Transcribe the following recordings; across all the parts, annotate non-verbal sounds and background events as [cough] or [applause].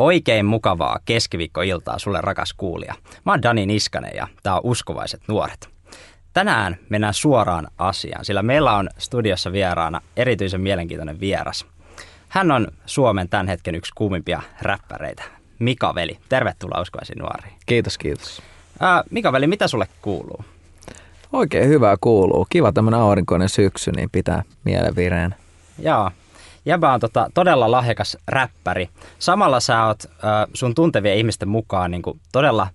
Oikein mukavaa keskiviikkoiltaa sulle rakas kuulija. Mä oon Dani Niskanen ja tää on Uskovaiset nuoret. Tänään mennään suoraan asiaan, sillä meillä on studiossa vieraana erityisen mielenkiintoinen vieras. Hän on Suomen tämän hetken yksi kuumimpia räppäreitä. Mika Veli, tervetuloa Uskovaisiin nuoriin. Kiitos, kiitos. Ää, Mika Veli, mitä sulle kuuluu? Oikein hyvää kuuluu. Kiva tämmönen aurinkoinen syksy, niin pitää mielen vireänä. Joo, Jäbä on tota, todella lahjakas räppäri. Samalla sä oot äh, sun tuntevien ihmisten mukaan niin kuin, todella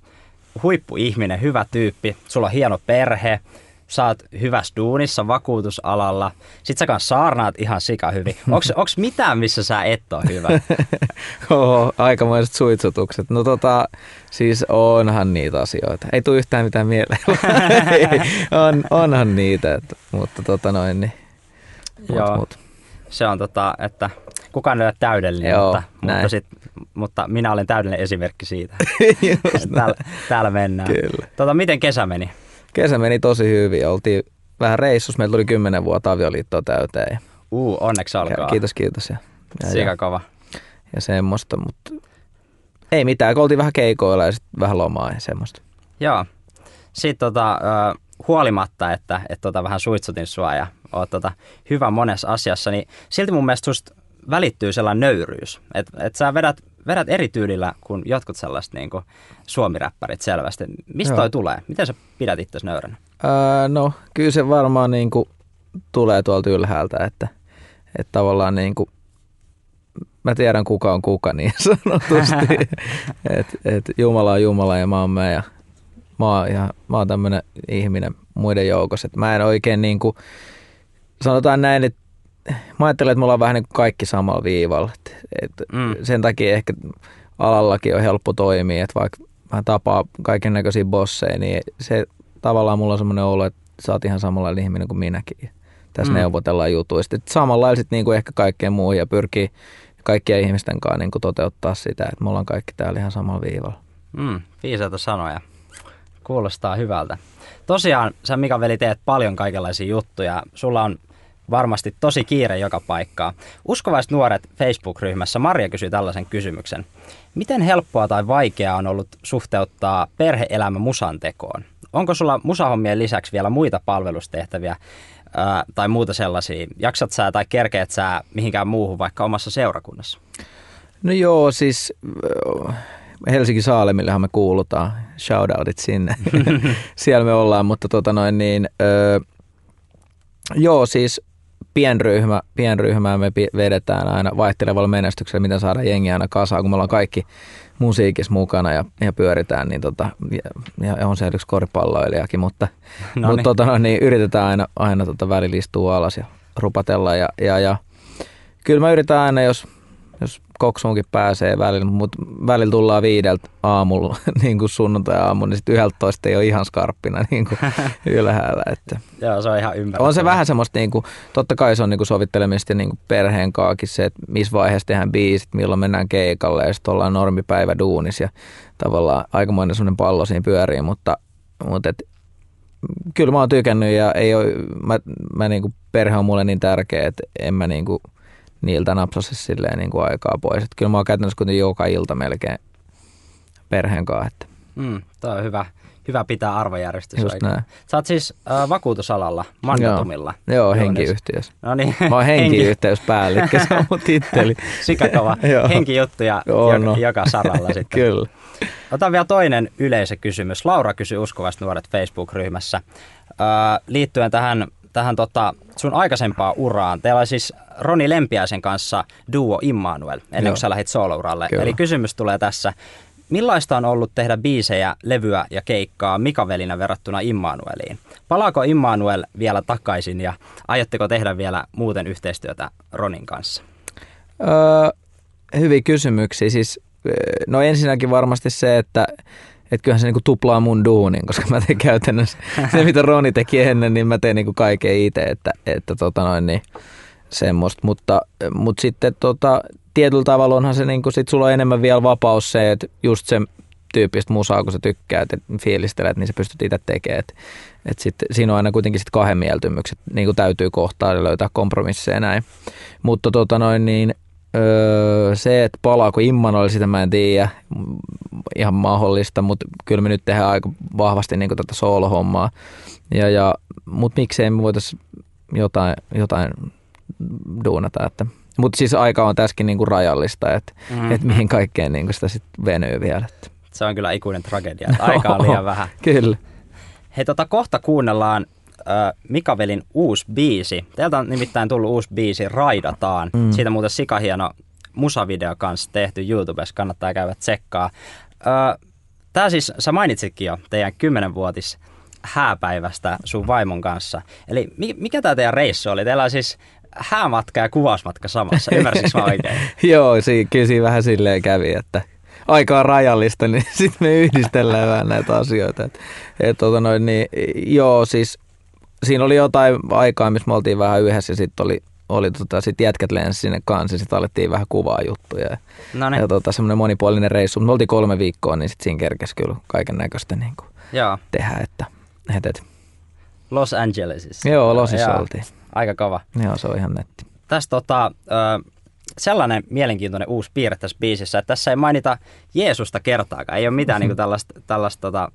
huippuihminen, hyvä tyyppi. Sulla on hieno perhe, sä oot hyvässä duunissa vakuutusalalla. Sit sä kanssa saarnaat ihan sika hyvin. [laughs] Onks, onks mitään, missä sä et ole hyvä? [laughs] Oho, aikamoiset suitsutukset. No tota, siis onhan niitä asioita. Ei tule yhtään mitään mieleen. [laughs] on, onhan niitä, että, mutta tota noin, niin. Mut, Joo. mut. Se on tota, että kukaan ei ole täydellinen, Joo, mutta, mutta, sit, mutta minä olen täydellinen esimerkki siitä. [laughs] Täällä, täällä mennään. Kyllä. Tota, miten kesä meni? Kesä meni tosi hyvin. Oltiin vähän reissus. Meillä tuli kymmenen vuotta avioliittoa täyteen. Ja, Uu, onneksi ja olkaa. kiitos, kiitos. Ja, ja, Sika ja, kova. ja semmoista, mutta ei mitään. kun Oltiin vähän keikoilla ja sitten vähän lomaa ja semmoista. Joo. Sitten tota, huolimatta, että et tota, vähän suitsutin sua ja oot tota, hyvä monessa asiassa, niin silti mun mielestä susta välittyy sellainen nöyryys. Että et sä vedät, vedät eri tyylillä kuin jotkut sellaiset niin kuin suomiräppärit selvästi. Mistä Joo. toi tulee? Miten sä pidät itse nöyränä? Öö, no kyllä se varmaan niin kuin tulee tuolta ylhäältä, että, että tavallaan niin kuin, mä tiedän kuka on kuka niin [laughs] sanotusti. [laughs] että et Jumala on Jumala ja mä oon mä ja mä oon, mä oon tämmönen ihminen muiden joukossa. Et mä en oikein niin kuin, sanotaan näin, että mä ajattelen, että me ollaan vähän niin kuin kaikki samalla viivalla. Et, et Mm. Sen takia ehkä alallakin on helppo toimia, että vaikka mä tapaa kaiken näköisiä bosseja, niin se tavallaan mulla on semmoinen olo, että sä oot ihan samanlainen ihminen kuin minäkin. Tässä Mm. neuvotellaan jutuista. Et samalla sitten niinku ehkä kaikkeen muuhun ja pyrkii kaikkien ihmisten kanssa niinku toteuttaa sitä, että me ollaan kaikki täällä ihan samalla viivalla. Mm, viisaita sanoja. Kuulostaa hyvältä. Tosiaan sä Mika Veli teet paljon kaikenlaisia juttuja. Sulla on varmasti tosi kiire joka paikkaa. Uskovaiset nuoret Facebook-ryhmässä Marja kysyi tällaisen kysymyksen. Miten helppoa tai vaikeaa on ollut suhteuttaa perheelämä musan tekoon? Onko sulla musahommien lisäksi vielä muita palvelustehtäviä ää, tai muuta sellaisia? Jaksat sä tai kerkeet sä mihinkään muuhun vaikka omassa seurakunnassa? No joo, siis Helsinki Saalemillehan me kuulutaan. Shoutoutit sinne. [laughs] Siellä me ollaan, mutta tota noin niin, ö, joo siis pienryhmä, pienryhmää me vedetään aina vaihtelevalla menestyksellä, miten saadaan jengi aina kasaan, kun me ollaan kaikki musiikissa mukana ja, ja pyöritään, niin tota, ja, ja on se yksi koripalloilijakin, mutta, No mutta tota, no, niin yritetään aina, aina tota välillä istua alas ja rupatella ja, ja, ja kyllä mä yritän aina, jos koksuunkin pääsee välillä, mutta välillä tullaan viideltä aamulla, [laughs] niin kuin sunnuntai-aamulla, niin sitten yhdeltä toista ei ole ihan skarppina [laughs] niin kuin ylhäällä. Että. Joo, se on ihan ymmärrettävää. On se vähän semmoista, niin kuin, totta kai se on niin kuin sovittelemista niin kuin perheen kaakin se, että missä vaiheessa tehdään biisit, milloin mennään keikalle ja sitten ollaan normipäivä duunis ja tavallaan aikamoinen semmoinen pallo siinä pyörii, mutta, mutta et, kyllä mä oon tykännyt ja ei ole, mä, mä niin kuin perhe on mulle niin tärkeä, että en mä niin kuin niiltä napsasi silleen niin kuin aikaa pois. Et kyllä mä oon käytännössä kuitenkin joka ilta melkein perheen kanssa. Että Mm, toi on hyvä, hyvä pitää arvojärjestys Just oikein. näin. Sä oot siis äh, vakuutusalalla, Mandatumilla. joo, Duunissa. henkiyhtiössä. No niin, Mä oon [laughs] henkiyhteyspäällikkö, se on mun titteli. [laughs] Sikakova Joo. henkijuttuja Joo, joka, no. joka saralla [laughs] sitten. Kyllä. Otan vielä toinen yleisökysymys. Laura kysyi Uskovaiset nuoret Facebook-ryhmässä öö, liittyen tähän, tähän tota, sun aikaisempaan uraan. Teillä oli siis Roni Lempiäisen kanssa duo Immanuel ennen Joo. kuin sä lähdit solouralle. Kyllä. Eli kysymys tulee tässä. Millaista on ollut tehdä biisejä, levyä ja keikkaa Mikavelinä verrattuna Immanueliin? Palaako Immanuel vielä takaisin ja aiotteko tehdä vielä muuten yhteistyötä Ronin kanssa? Öö, hyviä kysymyksiä. Siis, öö, no ensinnäkin varmasti se, että et kyllähän se niinku tuplaa mun duunin, koska mä teen käytännössä [laughs] se, mitä Roni teki ennen, niin mä teen niinku kaiken itse, että, että tota noin, niin semmoista. Mutta, mutta sitten tota, tietyllä tavalla onhan se, niinku, sit sulla on enemmän vielä vapaus se, että just se tyyppistä musaa, kun sä tykkäät ja fiilistelet, niin sä pystyt itse tekemään. Et, et sit, siinä on aina kuitenkin sit kahden mieltymykset, niin kuin täytyy kohtaa ja löytää kompromisseja ja näin. Mutta tota noin, niin, Öö, se, että palaako Immanuel, sitä mä en tiedä. Ihan mahdollista, mutta kyllä me nyt tehdään aika vahvasti niin tätä soolohommaa. Ja, ja, mutta miksei me voitaisiin jotain, jotain duunata. Että. Mutta siis aika on tässäkin niinku rajallista, että mm. et mihin kaikkeen niinku sitä sitten venyy vielä. Että. Se on kyllä ikuinen tragedia, että aika on liian [laughs] vähän. kyllä. Hei, tota, kohta kuunnellaan äh, Mikavelin uusi biisi. Teiltä on nimittäin tullut uusi biisi Raidataan. Mm. Siitä muuten sikahieno musavideo kanssa tehty YouTubessa, kannattaa käydä tsekkaa. Äh, Tämä siis, sä mainitsitkin jo teidän kymmenenvuotis hääpäivästä sun vaimon kanssa. Eli mikä tämä teidän reissu oli? Teillä on siis häämatka ja kuvausmatka samassa, ymmärsinkö mä oikein? [laughs] Joo, si- kyllä siinä vähän silleen kävi, että aika on rajallista, niin [laughs] sitten me yhdistellään vähän näitä asioita. Et, et, tota noin, niin, joo, siis siinä oli jotain aikaa, missä me oltiin vähän yhdessä ja sitten oli, oli tota, sit jätkät lensi sinne kanssa ja sitten alettiin vähän kuvaa juttuja. Ja, Noniin. ja tota, semmoinen monipuolinen reissu. Me oltiin kolme viikkoa, niin sitten siinä kerkesi kyllä kaiken näköistä niin tehdä. Että, et, et. Los Angelesissa. Joo, Losissa Jaa. oltiin. Aika kova. Joo, se on ihan netti. Tässä tota, sellainen mielenkiintoinen uusi piirre tässä biisissä, että tässä ei mainita Jeesusta kertaakaan. Ei ole mitään mm-hmm. niin tällaista, tällaista tota,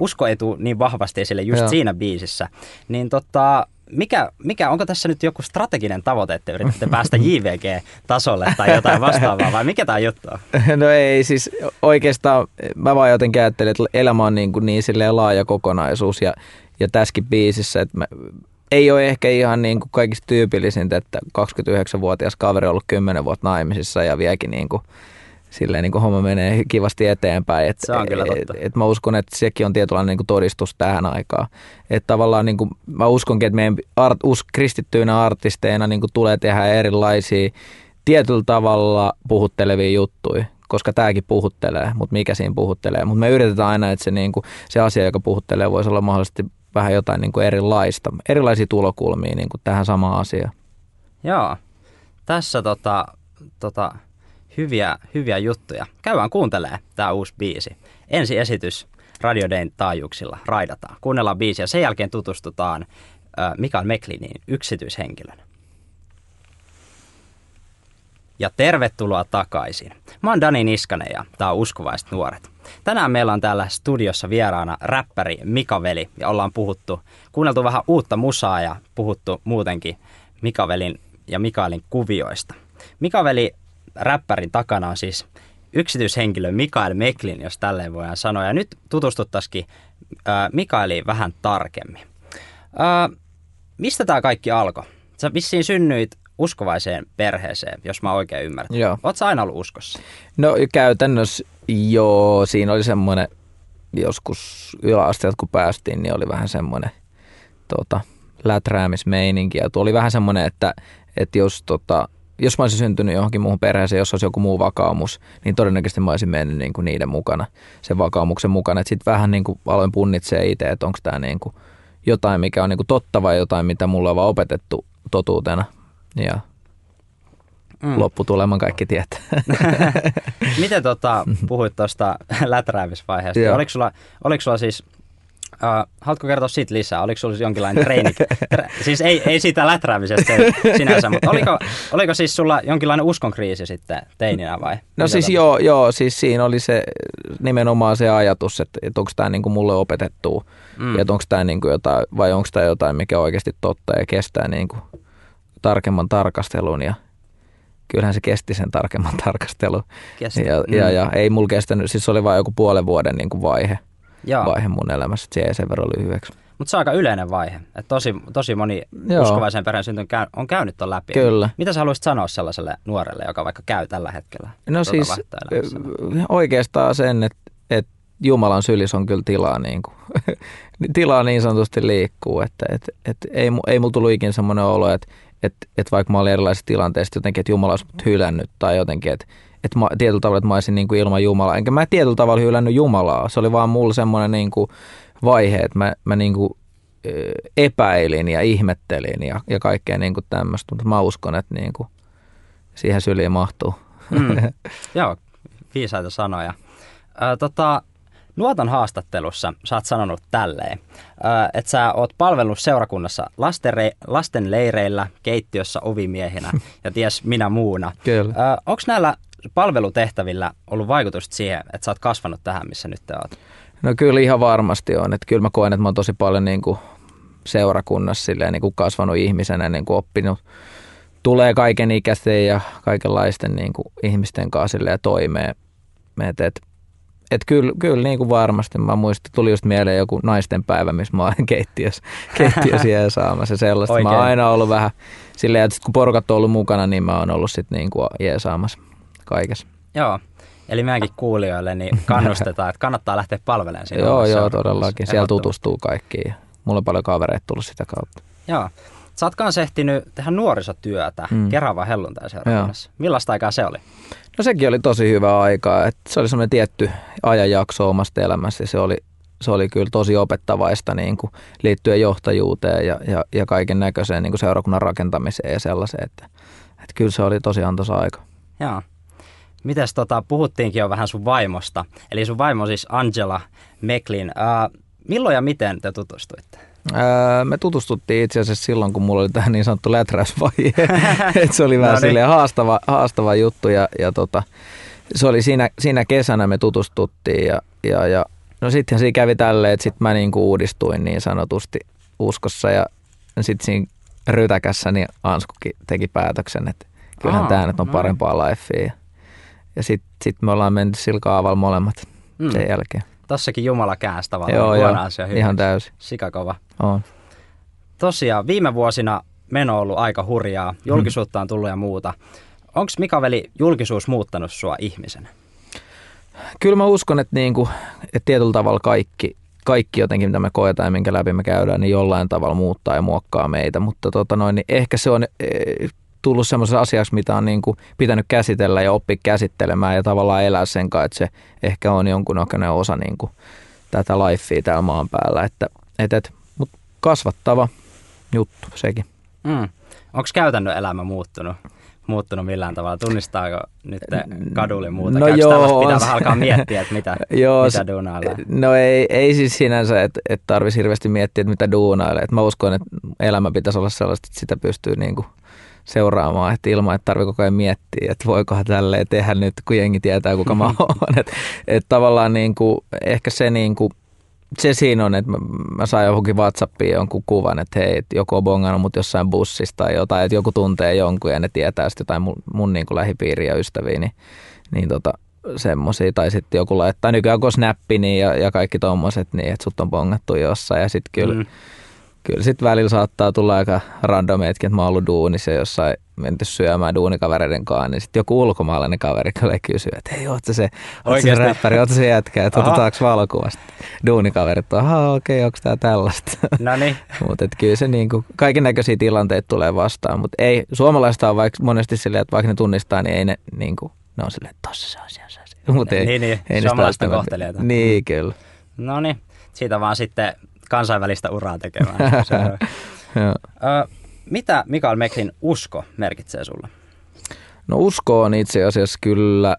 usko ei tule niin vahvasti esille just Joo. siinä biisissä. Niin tota, mikä, mikä, onko tässä nyt joku strateginen tavoite, että yritätte päästä [laughs] JVG-tasolle tai jotain vastaavaa, vai mikä tämä juttu on? [laughs] No ei, siis oikeastaan mä vaan jotenkin ajattelin, että elämä on niin, kuin niin laaja kokonaisuus ja, ja tässäkin biisissä, että mä, ei ole ehkä ihan niin kuin kaikista tyypillisintä, että 29-vuotias kaveri on ollut 10 vuotta naimisissa ja vieläkin niin kuin, silleen niin kuin homma menee kivasti eteenpäin. Et, se on kyllä totta. Et, et mä uskon, että sekin on tietynlainen niin kuin todistus tähän aikaan. Että tavallaan niin kuin, mä uskonkin, että meidän art, us, kristittyinä artisteina niin kuin tulee tehdä erilaisia tietyllä tavalla puhuttelevia juttuja koska tämäkin puhuttelee, mutta mikä siinä puhuttelee. Mutta me yritetään aina, että se, niin kuin, se asia, joka puhuttelee, voisi olla mahdollisesti vähän jotain niin kuin erilaista, erilaisia tulokulmia niin kuin tähän samaan asiaan. Joo, tässä tota, tota, hyviä, hyviä juttuja. Käydään kuuntelee tämä uusi biisi. Ensi esitys Radio Dayn taajuuksilla raidataan. Kuunnellaan biisi ja sen jälkeen tutustutaan Mikael Meklinin yksityishenkilön. Ja tervetuloa takaisin. Mä oon Dani Niskanen ja tää on Uskovaiset nuoret. Tänään meillä on täällä studiossa vieraana räppäri Mika Veli ja ollaan puhuttu, kuunneltu vähän uutta musaa ja puhuttu muutenkin Mikavelin ja Mikaelin kuvioista. Mikaveli räppärin takana on siis yksityishenkilö Mikael Meklin, jos tälleen voidaan sanoa. Ja nyt tutustuttaisikin Mikaeliin vähän tarkemmin. Mistä tämä kaikki alkoi? Sä vissiin synnyit uskovaiseen perheeseen, jos mä oikein ymmärrän. Joo. Oletko aina ollut uskossa? No käytännössä joo, siinä oli semmoinen joskus yläasteelta kun päästiin, niin oli vähän semmoinen tota, läträämismeininki. Ja oli vähän semmoinen, että, että jos, tota, jos mä olisin syntynyt johonkin muuhun perheeseen, jos olisi joku muu vakaumus, niin todennäköisesti mä olisin mennyt niin kuin niiden mukana, sen vakaumuksen mukana. Sitten vähän niin kuin aloin punnitsee itse, että onko tämä niin kuin jotain, mikä on niin kuin totta vai jotain, mitä mulla on vaan opetettu totuutena. Ja mm. lopputuleman kaikki tietää. [laughs] Miten tota, [laughs] puhuit tuosta läträämisvaiheesta? Oliko sulla, oliko sulla siis Uh, haluatko kertoa siitä lisää? Oliko sinulla jonkinlainen treeni? Tre, siis ei, ei siitä läträämisestä sinänsä, mutta oliko, oliko siis sulla jonkinlainen uskonkriisi sitten teininä vai? No siis joo, joo, siis siinä oli se nimenomaan se ajatus, että, että onko tämä niinku mulle opetettu mm. ja onko tämä niinku jotain, vai onko tämä jotain, mikä oikeasti totta ja kestää niinku tarkemman tarkastelun ja kyllähän se kesti sen tarkemman [laughs] tarkastelun. Kesti. Ja, mm. ja, ja, ei mulla kestänyt, siis se oli vain joku puolen vuoden niin kuin vaihe, Joo. vaihe mun elämässä, että se ei sen verran lyhyeksi. Mutta se on aika yleinen vaihe. Että tosi, tosi moni Joo. uskovaisen perheen synty on käynyt ton läpi. Kyllä. Mitä sä haluaisit sanoa sellaiselle nuorelle, joka vaikka käy tällä hetkellä? No tuota siis oikeastaan sen, että, että Jumalan sylis on kyllä tilaa, niin kuin, [laughs] tilaa niin sanotusti liikkuu. Että, että, että ei, ei mulla tullut ikinä semmoinen olo, että, että, että vaikka mä olin erilaisissa tilanteissa jotenkin, että Jumala olisi mut hylännyt tai jotenkin, että, että mä, tietyllä tavalla, että mä olisin niin kuin ilman Jumalaa. Enkä mä tietyllä tavalla hylännyt Jumalaa. Se oli vaan mulla semmoinen niin kuin vaihe, että mä, mä niin kuin epäilin ja ihmettelin ja, ja kaikkea niin kuin tämmöistä, mutta mä uskon, että niin kuin siihen syliin mahtuu. Mm. [laughs] Joo, viisaita sanoja. Ö, tota, Nuotan haastattelussa sä oot sanonut tälleen, että sä oot palvellut seurakunnassa lastenre- lastenleireillä, keittiössä ovimiehenä [laughs] ja ties minä muuna. Kyllä. Onko näillä palvelutehtävillä ollut vaikutusta siihen, että sä oot kasvanut tähän, missä nyt te oot? No kyllä ihan varmasti on. Että kyllä mä koen, että mä oon tosi paljon niin kuin seurakunnassa silleen, niin kuin kasvanut ihmisenä, niin kuin oppinut. Tulee kaiken ikäisten ja kaikenlaisten niin kuin ihmisten kanssa silleen toimeen. Et, et, et kyllä, kyllä niin kuin varmasti. Mä muistin, tuli just mieleen joku naisten päivä, missä mä olen [laughs] keittiössä, keittiössä [laughs] jeesaamassa sellaista. Oikein. Mä oon aina ollut vähän silleen, että kun porukat on ollut mukana, niin mä oon ollut sitten niin kuin jeesaamassa kaikessa. Joo. Eli meidänkin kuulijoille niin kannustetaan, että kannattaa lähteä palvelemaan siinä. joo, joo, todellakin. Siellä tutustuu kaikkiin. Mulla on paljon kavereita tullut sitä kautta. Joo. Sä oot kanssa ehtinyt tehdä nuorisotyötä mm. Kerava helluntai-seurakunnassa. Millaista aikaa se oli? No sekin oli tosi hyvä aikaa. Et se oli semmoinen tietty ajanjakso omasta elämässä. Se oli, se oli kyllä tosi opettavaista niin kuin liittyen johtajuuteen ja, ja, ja kaiken näköiseen niin kuin seurakunnan rakentamiseen ja sellaiseen. Että, että kyllä se oli tosi antoisa aika. Joo. Mites tota, puhuttiinkin jo vähän sun vaimosta. Eli sun vaimo siis Angela Meklin. Uh, milloin ja miten te tutustuitte? Öö, me tutustuttiin itse asiassa silloin, kun mulla oli tämä niin sanottu läträysvaihe. [laughs] Et se oli vähän no niin. haastava, haastava juttu ja, ja tota, se oli siinä, siinä kesänä me tutustuttiin ja, ja, ja no sitten siinä kävi tälleen, että sitten mä niinku uudistuin niin sanotusti uskossa ja sitten siinä rytäkässä niin Anskukin teki päätöksen, että kyllähän tämä nyt on no. parempaa lifea. Ja sitten sit me ollaan mennyt sillä kaavalla molemmat mm. sen jälkeen. Tossakin Jumala käänsi tavallaan joo, joo, asia hyvin. ihan täysin. Sikakova. On. Tosiaan, viime vuosina meno on ollut aika hurjaa. Mm. Julkisuutta on tullut ja muuta. Onko Mika Veli julkisuus muuttanut sua ihmisenä? Kyllä mä uskon, että, niinku, että tietyllä tavalla kaikki, kaikki jotenkin, mitä me koetaan ja minkä läpi me käydään, niin jollain tavalla muuttaa ja muokkaa meitä. Mutta tota noin, niin ehkä se on tullut semmoisen asiaksi, mitä on niin kuin pitänyt käsitellä ja oppi käsittelemään ja tavallaan elää sen kanssa, että se ehkä on jonkunnäköinen osa niin kuin tätä lifea täällä maan päällä. Että, et, et, mutta kasvattava juttu sekin. Mm. Onko käytännön elämä muuttunut? muuttunut millään tavalla? Tunnistaako nyt kadulle muuta? No Käykö joo, pitää vähän alkaa miettiä, että mitä, [laughs] joo, mitä duunailla? No ei, ei siis sinänsä, että, että tarvitsisi hirveästi miettiä, että mitä duunailla. Mä uskon, että elämä pitäisi olla sellaista, että sitä pystyy niin kuin seuraamaan, että ilman, että tarvii koko ajan miettiä, että voikohan tälleen tehdä nyt, kun jengi tietää, kuka mä [laughs] oon. Että et tavallaan niin kuin, ehkä se, niin kuin, se siinä on, että mä, mä sain johonkin Whatsappiin jonkun kuvan, että hei, että joku on bongannut mut jossain bussissa tai jotain, että joku tuntee jonkun ja ne tietää sitten jotain mun, mun niin kuin lähipiiriä ja ystäviä, niin, niin tota, semmoisia. Tai sitten joku laittaa nykyään kun snappi niin ja, ja kaikki tommoset, niin että sut on bongattu jossain ja sitten kyllä mm kyllä sitten välillä saattaa tulla aika randomeetkin, että mä oon ollut duunissa jossain menty syömään duunikavereiden kanssa, niin sitten joku ulkomaalainen kaveri kyllä kysyy, että hei, ootko se, ootko se räppäri, ootko se jätkä, että otetaanko valokuvasta. Duunikaverit on, aha, okei, okay, onko tämä tällaista. No niin. [laughs] mutta kyllä se niinku, kaiken näköisiä tilanteita tulee vastaan, mutta ei, suomalaista on vaikka monesti silleen, että vaikka ne tunnistaa, niin ei ne niinku, ne on silleen, että tossa se on siellä se. Mutta ei, niin, niin, ei suomalaista kohtelijoita. Niin, kyllä. No niin, siitä vaan sitten kansainvälistä uraa tekemään. [laughs] Ö, mitä Mikael Meklin usko merkitsee sulle? No usko on itse asiassa kyllä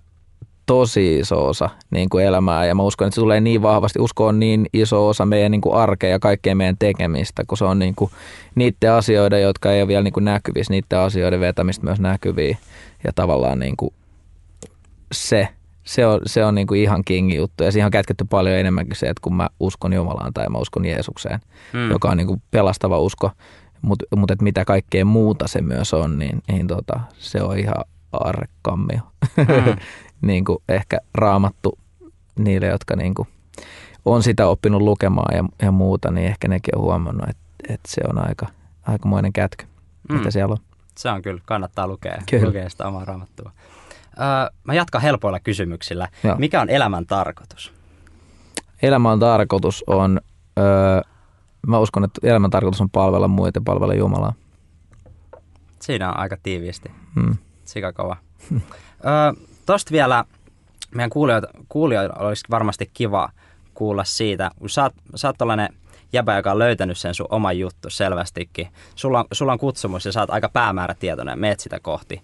tosi iso osa niin kuin elämää ja mä uskon, että se tulee niin vahvasti. Usko on niin iso osa meidän niin kuin arkea ja kaikkea meidän tekemistä, kun se on niin kuin niiden asioiden, jotka ei ole vielä niin kuin näkyvissä, niiden asioiden vetämistä myös näkyviin ja tavallaan niin kuin se, se on, se on niin kuin ihan king juttu ja siihen on kätketty paljon enemmänkin se, että kun mä uskon Jumalaan tai mä uskon Jeesukseen, hmm. joka on niin kuin pelastava usko, mutta mut että mitä kaikkea muuta se myös on, niin, niin tota, se on ihan arrekammio. Hmm. [laughs] niin kuin ehkä raamattu niille, jotka niin kuin on sitä oppinut lukemaan ja, ja muuta, niin ehkä nekin on huomannut, että, että se on aika, aikamoinen kätkö, hmm. mitä siellä on. Se on kyllä, kannattaa lukea, kyllä. lukea sitä omaa raamattua. Öö, mä jatkan helpoilla kysymyksillä. Joo. Mikä on elämän tarkoitus? Elämän tarkoitus on, öö, mä uskon, että elämän tarkoitus on palvella muita, palvella Jumalaa. Siinä on aika tiiviisti. Hmm. Sikakova. öö, Tosta vielä meidän kuulijoilla, kuulijoilla olisi varmasti kiva kuulla siitä, sä oot, sä oot jäbä, joka on löytänyt sen sun oman juttu selvästikin. Sulla on, sulla on kutsumus ja sä oot aika päämäärätietoinen, meet sitä kohti.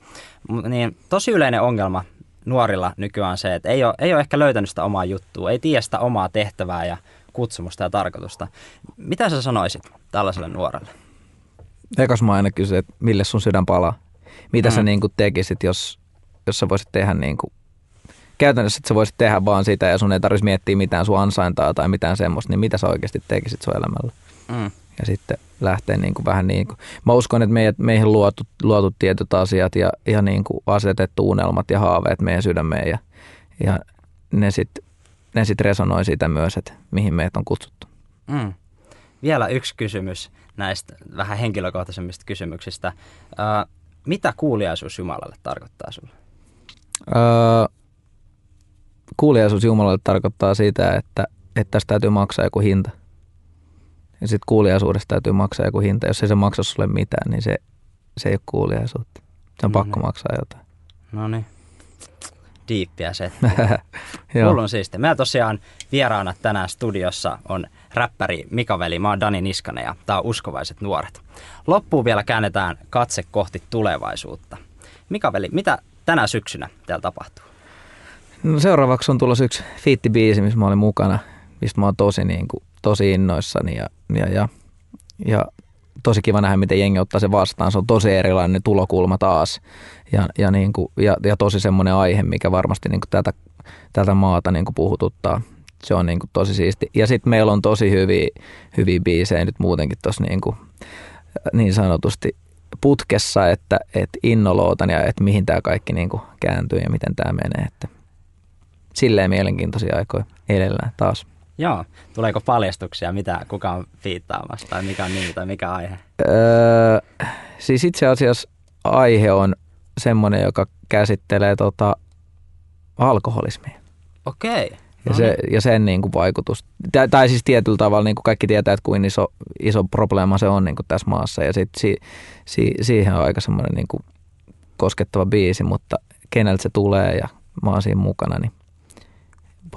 Niin tosi yleinen ongelma nuorilla nykyään se, että ei ole, ei ole ehkä löytänyt sitä omaa juttua, ei tiedä sitä omaa tehtävää ja kutsumusta ja tarkoitusta. Mitä sä sanoisit tällaiselle nuorelle? Ekas mä aina kysyn, että mille sun sydän palaa? Mitä mm. sä niin kuin tekisit, jos, jos sä voisit tehdä niin kuin, käytännössä, että sä voisit tehdä vaan sitä ja sun ei tarvitsisi miettiä mitään sun ansaintaa tai mitään semmoista, niin mitä sä oikeasti tekisit sun elämällä? Mm. Ja sitten lähtee niin kuin vähän niin kuin, mä uskon, että meidät, meihin luotu, luotu tietyt asiat ja, ja niin kuin asetettu unelmat ja haaveet meidän sydämeen ja, ja ne sitten ne sit resonoi siitä myös, että mihin meidät on kutsuttu. Mm. Vielä yksi kysymys näistä vähän henkilökohtaisemmista kysymyksistä. Ö, mitä kuuliaisuus Jumalalle tarkoittaa sinulle? Öö, kuuliaisuus Jumalalle tarkoittaa sitä, että, että tästä täytyy maksaa joku hinta. Ja sitten kuuliaisuudesta täytyy maksaa joku hinta. Jos ei se maksa sulle mitään, niin se, se ei ole kuuliaisuutta. Se on no pakko niin. maksaa jotain. No niin. Diippiä se. [laughs] Hullun siistiä. Meillä tosiaan vieraana tänään studiossa on räppäri Mika Veli. Mä oon Dani Niskanen ja tää on Uskovaiset nuoret. Loppuun vielä käännetään katse kohti tulevaisuutta. Mika Veli, mitä tänä syksynä täällä tapahtuu? No seuraavaksi on tulossa yksi fiittibiisi, missä mä olin mukana, mistä mä oon tosi, niin kuin, tosi innoissani ja, ja, ja, ja tosi kiva nähdä, miten jengi ottaa se vastaan. Se on tosi erilainen tulokulma taas ja, ja, niin kuin, ja, ja tosi semmoinen aihe, mikä varmasti niin kuin tätä, tätä maata niin kuin puhututtaa. Se on niin kuin tosi siisti. Ja sitten meillä on tosi hyviä, hyviä biisejä nyt muutenkin tuossa niin, kuin, niin sanotusti putkessa, että, että innolootan ja että mihin tämä kaikki niin kuin kääntyy ja miten tämä menee. Että silleen mielenkiintoisia aikoja edellään taas. Joo. Tuleeko paljastuksia, mitä kuka on fiittaamassa tai mikä on nimi tai mikä aihe? Öö, siis itse asiassa aihe on semmoinen, joka käsittelee tota alkoholismia. Okei. Okay. Ja, se, ja sen niin kuin vaikutus. Tai, tai siis tietyllä tavalla niin kuin kaikki tietää, että kuin iso, iso probleema se on niin kuin tässä maassa. Ja sit si, si, siihen on aika semmoinen niin kuin koskettava biisi, mutta keneltä se tulee ja mä oon siinä mukana, niin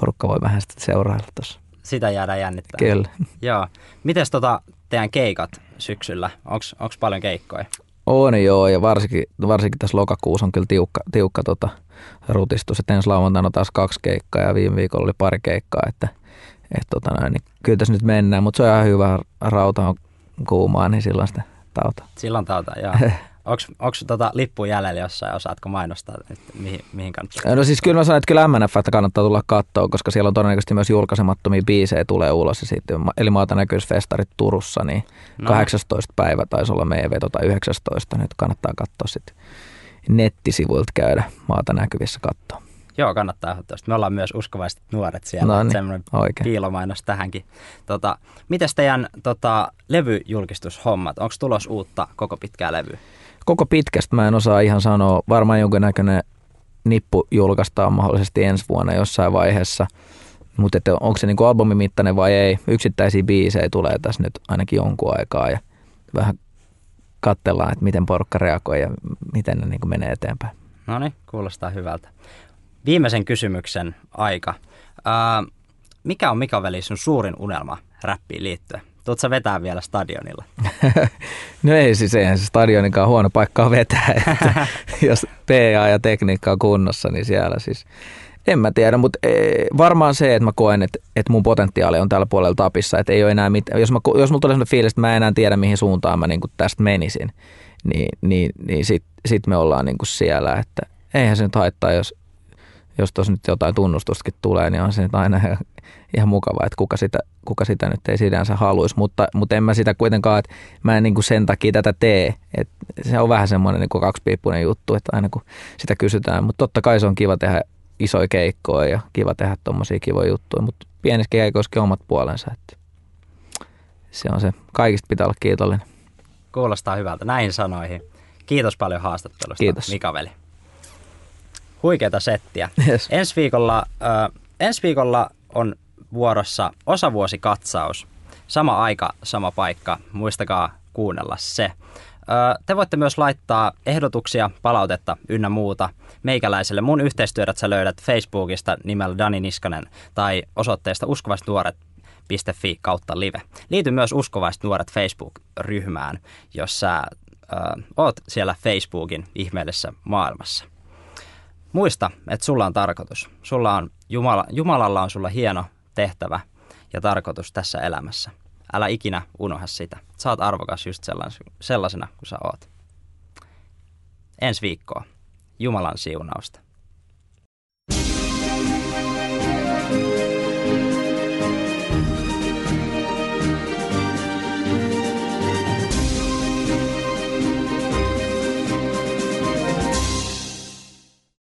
porukka voi vähän sitten seurailla tuossa. Sitä jäädään jännittämään. Kyllä. Joo. Mites tota teidän keikat syksyllä? Onko paljon keikkoja? On joo, ja varsinkin, varsinkin tässä lokakuussa on kyllä tiukka, tiukka tota, rutistus. Et ensi lauantaina taas kaksi keikkaa ja viime viikolla oli pari keikkaa, että et, tota näin, niin kyllä tässä nyt mennään, mutta se on ihan hyvä, rauta on kuumaa, niin silloin sitä tauta. Silloin tauta, joo. [laughs] Onko tota lippu jäljellä jossain, osaatko mainostaa, että mihin, mihin kannattaa? No siis kyllä mä sanon, että kyllä MNF että kannattaa tulla katsoa, koska siellä on todennäköisesti myös julkaisemattomia biisejä tulee ulos. Ja sitten, eli maata näkyysfestarit Turussa, niin no. 18 päivä taisi olla meidän veto tai 19. Nyt kannattaa katsoa sitten nettisivuilta käydä maata näkyvissä katsoa. Joo, kannattaa ehdottomasti. Me ollaan myös uskovaiset nuoret siellä. No niin, semmoinen oikein. piilomainos tähänkin. Tota, mites teidän tota, levyjulkistushommat? Onko tulos uutta koko pitkää levyä? Koko pitkästä mä en osaa ihan sanoa. Varmaan jonkinnäköinen nippu julkaistaan mahdollisesti ensi vuonna jossain vaiheessa. Mutta onko se niinku albumimittainen vai ei? Yksittäisiä biisejä tulee tässä nyt ainakin jonkun aikaa ja vähän katsellaan, että miten porukka reagoi ja miten ne niinku menee eteenpäin. No niin, kuulostaa hyvältä. Viimeisen kysymyksen aika. Ää, mikä on Mika Veli sun suurin unelma räppiin liittyen? Tuutko vetää vielä stadionilla? [laughs] no ei siis eihän se stadionikaan huono paikka vetää. Että [laughs] jos PA ja tekniikka on kunnossa, niin siellä siis en mä tiedä, mutta e, varmaan se, että mä koen, että, että mun potentiaali on tällä puolella tapissa, että ei ole enää mitään. Jos, mä, jos mulla tulee sellainen fiilis, että mä en enää tiedä, mihin suuntaan mä niin tästä menisin, niin, niin, niin sitten sit me ollaan niin siellä, että eihän se nyt haittaa, jos, jos tuossa nyt jotain tunnustustakin tulee, niin on se nyt aina [laughs] ihan mukava, että kuka sitä, kuka sitä nyt ei sinänsä haluaisi, mutta, mutta en mä sitä kuitenkaan, että mä en niin kuin sen takia tätä tee. että se on vähän semmoinen niin kaksipiippunen juttu, että aina kun sitä kysytään, mutta totta kai se on kiva tehdä isoja keikkoja ja kiva tehdä tuommoisia kivoja juttuja, mutta pienissä keikoissakin omat puolensa, että se on se, kaikista pitää olla kiitollinen. Kuulostaa hyvältä, näihin sanoihin. Kiitos paljon haastattelusta, Kiitos. Mika Veli. Huikeata settiä. Yes. Ensi viikolla, äh, ensi viikolla on vuorossa osavuosikatsaus. Sama aika, sama paikka. Muistakaa kuunnella se. Te voitte myös laittaa ehdotuksia, palautetta ynnä muuta meikäläiselle. Mun yhteistyöt sä löydät Facebookista nimellä Dani Niskanen tai osoitteesta uskovaistuoret.fi kautta live. Liity myös Uskovaiset nuoret Facebook-ryhmään, jos sä ö, oot siellä Facebookin ihmeellisessä maailmassa. Muista, että sulla on tarkoitus. Sulla on, Jumala, Jumalalla on sulla hieno tehtävä ja tarkoitus tässä elämässä. Älä ikinä unohda sitä. Oot arvokas just sellaisena kuin sä oot. Ensi viikkoa. Jumalan siunausta.